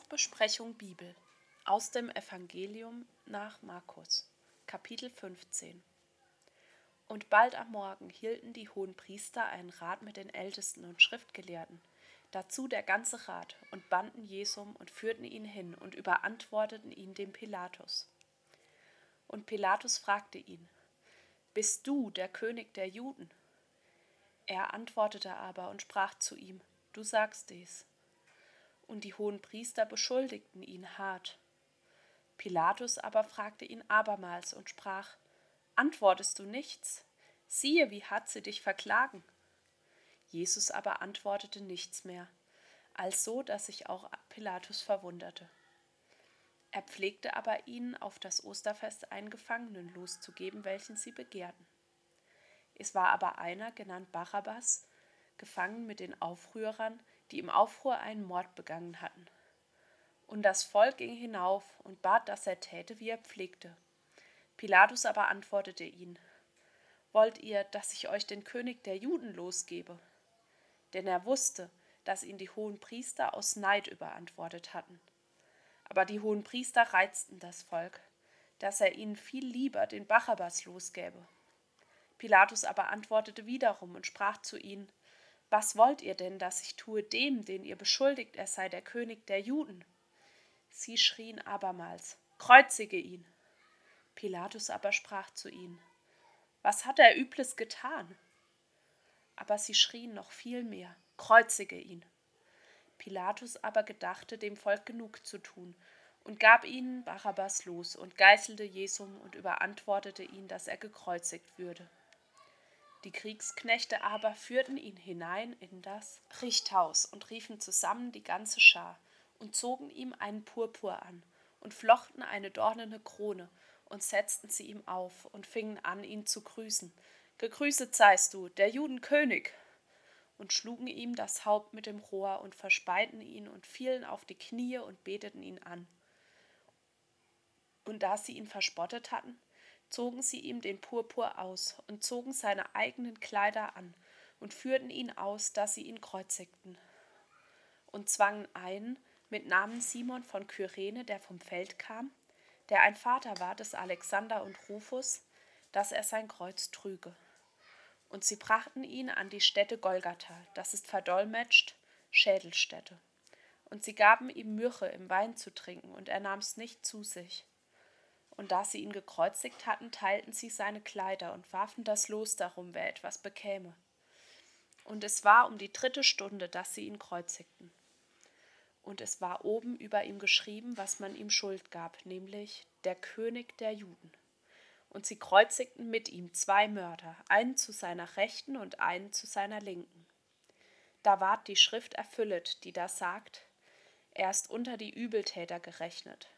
Buchbesprechung Bibel aus dem Evangelium nach Markus, Kapitel 15 Und bald am Morgen hielten die hohen Priester einen Rat mit den Ältesten und Schriftgelehrten, dazu der ganze Rat, und banden Jesum und führten ihn hin und überantworteten ihn dem Pilatus. Und Pilatus fragte ihn, Bist du der König der Juden? Er antwortete aber und sprach zu ihm, Du sagst dies und die hohen Priester beschuldigten ihn hart. Pilatus aber fragte ihn abermals und sprach Antwortest du nichts? Siehe, wie hat sie dich verklagen? Jesus aber antwortete nichts mehr, als so, dass sich auch Pilatus verwunderte. Er pflegte aber ihnen auf das Osterfest einen Gefangenen loszugeben, welchen sie begehrten. Es war aber einer, genannt Barabbas, gefangen mit den Aufrührern, die im Aufruhr einen Mord begangen hatten. Und das Volk ging hinauf und bat, dass er täte, wie er pflegte. Pilatus aber antwortete ihn, Wollt ihr, dass ich euch den König der Juden losgebe? Denn er wusste, dass ihn die hohen Priester aus Neid überantwortet hatten. Aber die hohen Priester reizten das Volk, dass er ihnen viel lieber den Barabbas losgäbe. Pilatus aber antwortete wiederum und sprach zu ihnen, was wollt ihr denn, dass ich tue dem, den ihr beschuldigt, er sei der König der Juden? Sie schrien abermals, Kreuzige ihn. Pilatus aber sprach zu ihnen, Was hat er Übles getan? Aber sie schrien noch viel mehr, Kreuzige ihn. Pilatus aber gedachte, dem Volk genug zu tun, und gab ihnen Barabbas los und geißelte Jesum und überantwortete ihn, dass er gekreuzigt würde. Die Kriegsknechte aber führten ihn hinein in das Richthaus und riefen zusammen die ganze Schar und zogen ihm einen Purpur an und flochten eine dornene Krone und setzten sie ihm auf und fingen an, ihn zu grüßen. Gegrüßet seist du, der Judenkönig! Und schlugen ihm das Haupt mit dem Rohr und verspeiten ihn und fielen auf die Knie und beteten ihn an. Und da sie ihn verspottet hatten, zogen sie ihm den Purpur aus und zogen seine eigenen Kleider an und führten ihn aus, dass sie ihn kreuzigten. Und zwangen einen mit Namen Simon von Kyrene, der vom Feld kam, der ein Vater war des Alexander und Rufus, dass er sein Kreuz trüge. Und sie brachten ihn an die Stätte Golgatha, das ist verdolmetscht Schädelstätte. Und sie gaben ihm Myrrhe im Wein zu trinken, und er nahm's nicht zu sich und da sie ihn gekreuzigt hatten, teilten sie seine Kleider und warfen das Los darum, wer etwas bekäme. Und es war um die dritte Stunde, dass sie ihn kreuzigten. Und es war oben über ihm geschrieben, was man ihm Schuld gab, nämlich der König der Juden. Und sie kreuzigten mit ihm zwei Mörder, einen zu seiner Rechten und einen zu seiner Linken. Da ward die Schrift erfüllet, die da sagt, er ist unter die Übeltäter gerechnet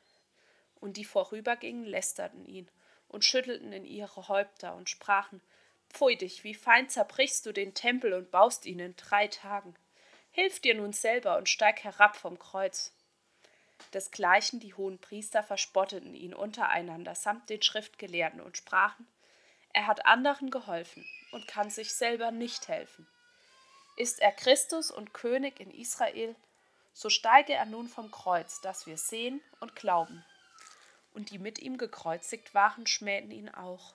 und die vorübergingen, lästerten ihn und schüttelten in ihre Häupter und sprachen, Pfui dich, wie fein zerbrichst du den Tempel und baust ihn in drei Tagen. Hilf dir nun selber und steig herab vom Kreuz. Desgleichen die hohen Priester verspotteten ihn untereinander samt den Schriftgelehrten und sprachen, er hat anderen geholfen und kann sich selber nicht helfen. Ist er Christus und König in Israel, so steige er nun vom Kreuz, dass wir sehen und glauben und die mit ihm gekreuzigt waren, schmähten ihn auch.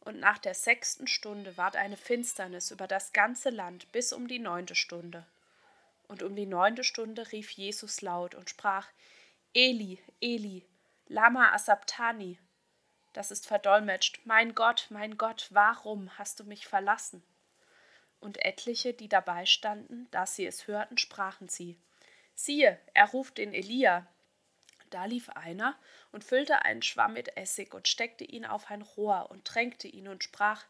Und nach der sechsten Stunde ward eine Finsternis über das ganze Land bis um die neunte Stunde. Und um die neunte Stunde rief Jesus laut und sprach, Eli, Eli, lama asabtani. Das ist verdolmetscht, mein Gott, mein Gott, warum hast du mich verlassen? Und etliche, die dabei standen, da sie es hörten, sprachen sie, siehe, er ruft den Elia. Da lief einer und füllte einen Schwamm mit Essig und steckte ihn auf ein Rohr und tränkte ihn und sprach: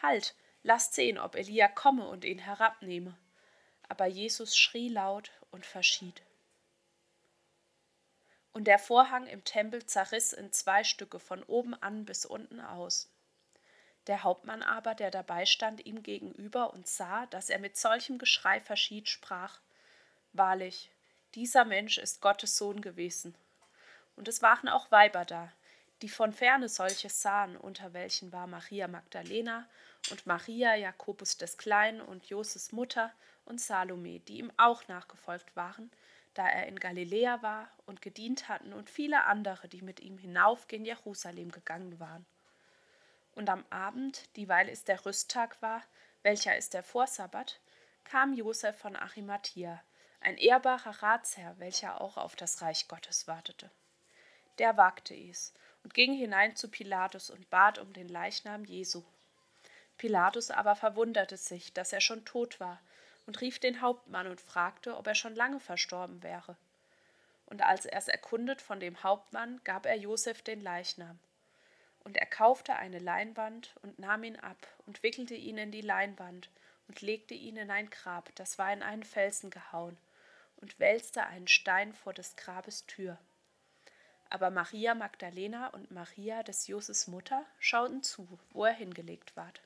Halt, lasst sehen, ob Elia komme und ihn herabnehme. Aber Jesus schrie laut und verschied. Und der Vorhang im Tempel zerriss in zwei Stücke von oben an bis unten aus. Der Hauptmann aber, der dabei stand, ihm gegenüber und sah, dass er mit solchem Geschrei verschied, sprach: Wahrlich, dieser Mensch ist Gottes Sohn gewesen. Und es waren auch Weiber da, die von ferne solches sahen, unter welchen war Maria Magdalena und Maria Jakobus des Kleinen und Joses Mutter und Salome, die ihm auch nachgefolgt waren, da er in Galiläa war und gedient hatten und viele andere, die mit ihm hinauf gen Jerusalem gegangen waren. Und am Abend, dieweil es der Rüsttag war, welcher ist der Vorsabbat, kam Josef von Arimathia, ein ehrbarer Ratsherr, welcher auch auf das Reich Gottes wartete. Der wagte es und ging hinein zu Pilatus und bat um den Leichnam Jesu. Pilatus aber verwunderte sich, dass er schon tot war, und rief den Hauptmann und fragte, ob er schon lange verstorben wäre. Und als er es erkundet von dem Hauptmann, gab er Josef den Leichnam. Und er kaufte eine Leinwand und nahm ihn ab und wickelte ihn in die Leinwand und legte ihn in ein Grab, das war in einen Felsen gehauen, und wälzte einen Stein vor des Grabes Tür. Aber Maria Magdalena und Maria des Joses Mutter schauten zu, wo er hingelegt ward.